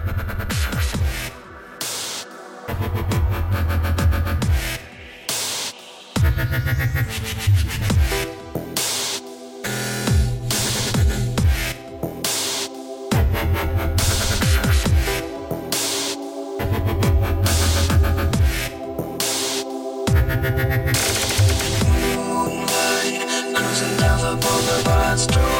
Cruising down the boulevard,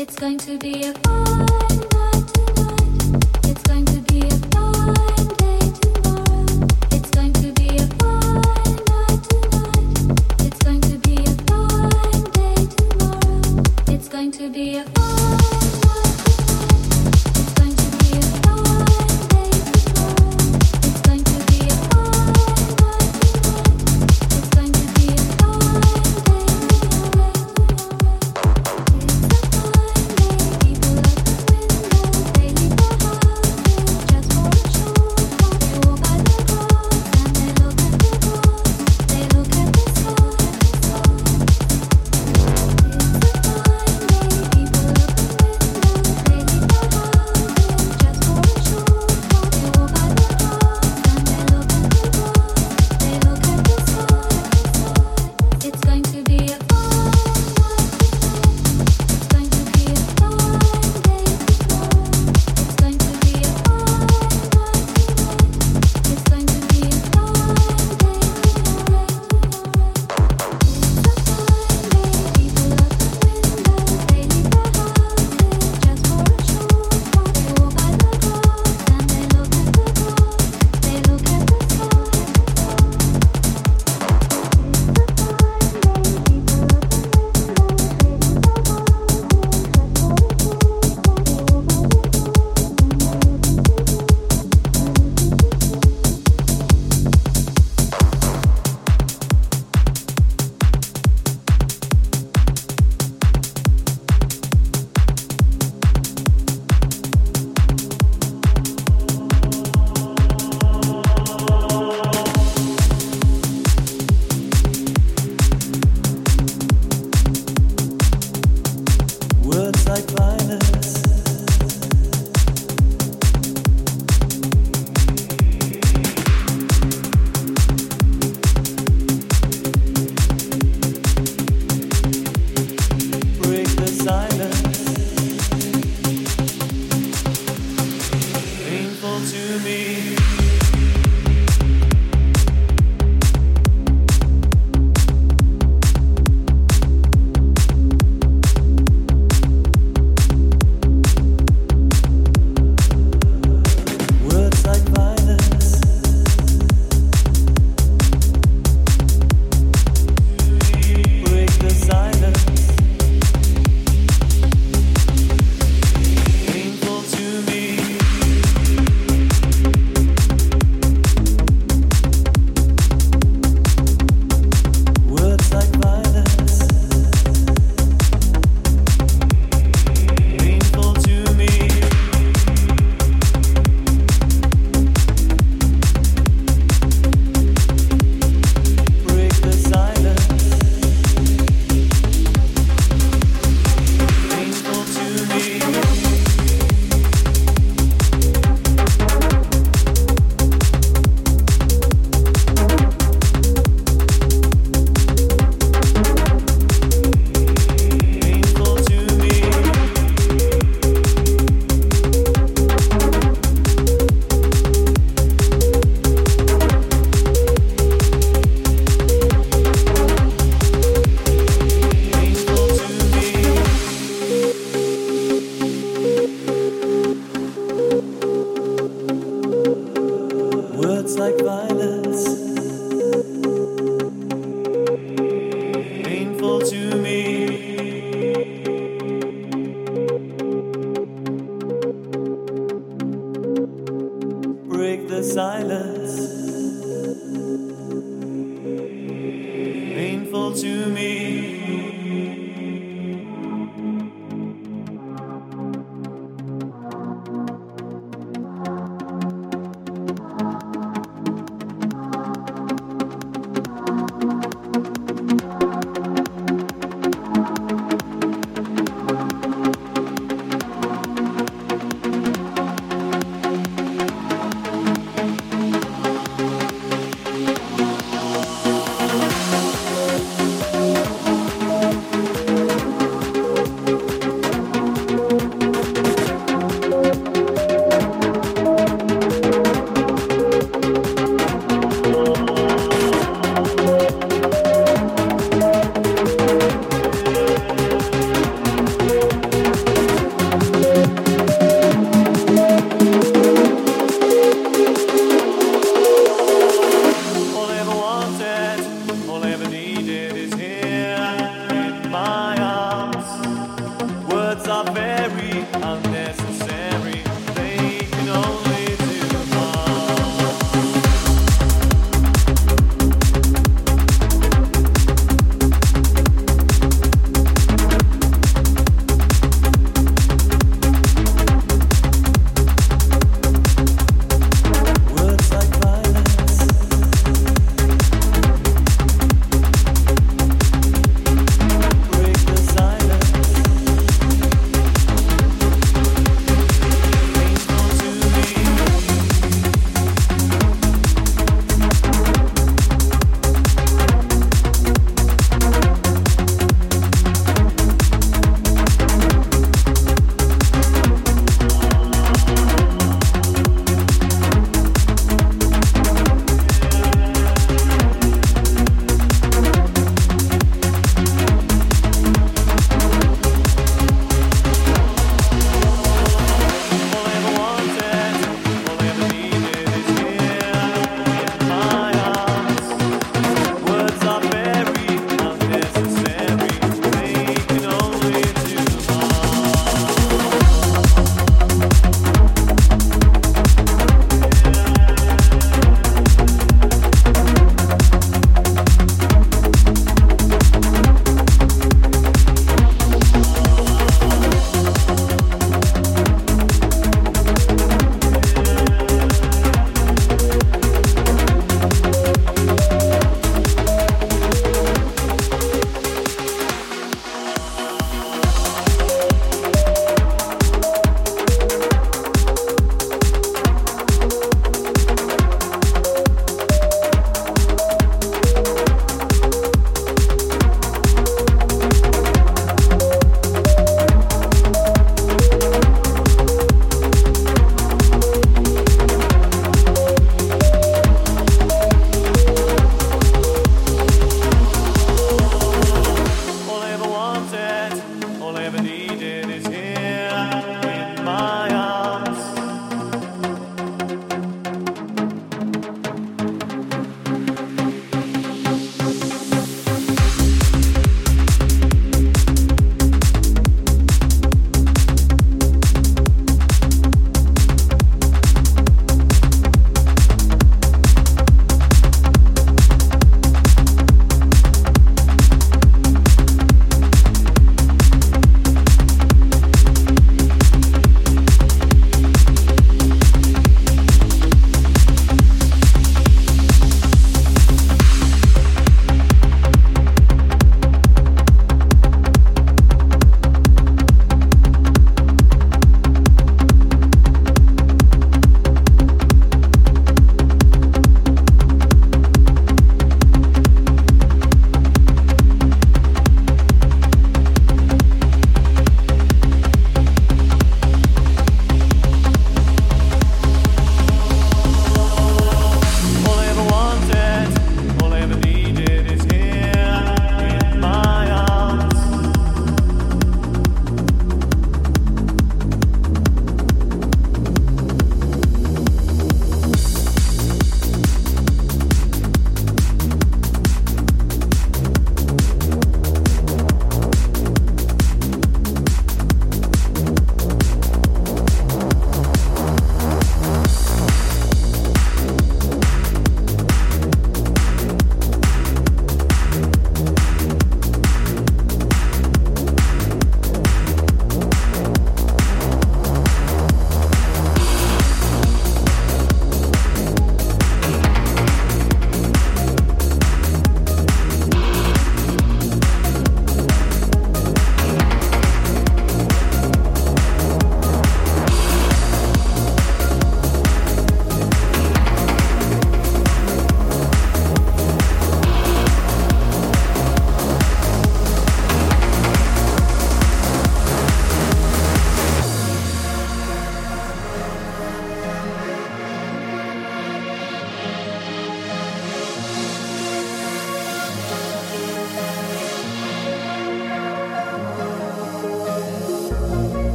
It's going to be a fun.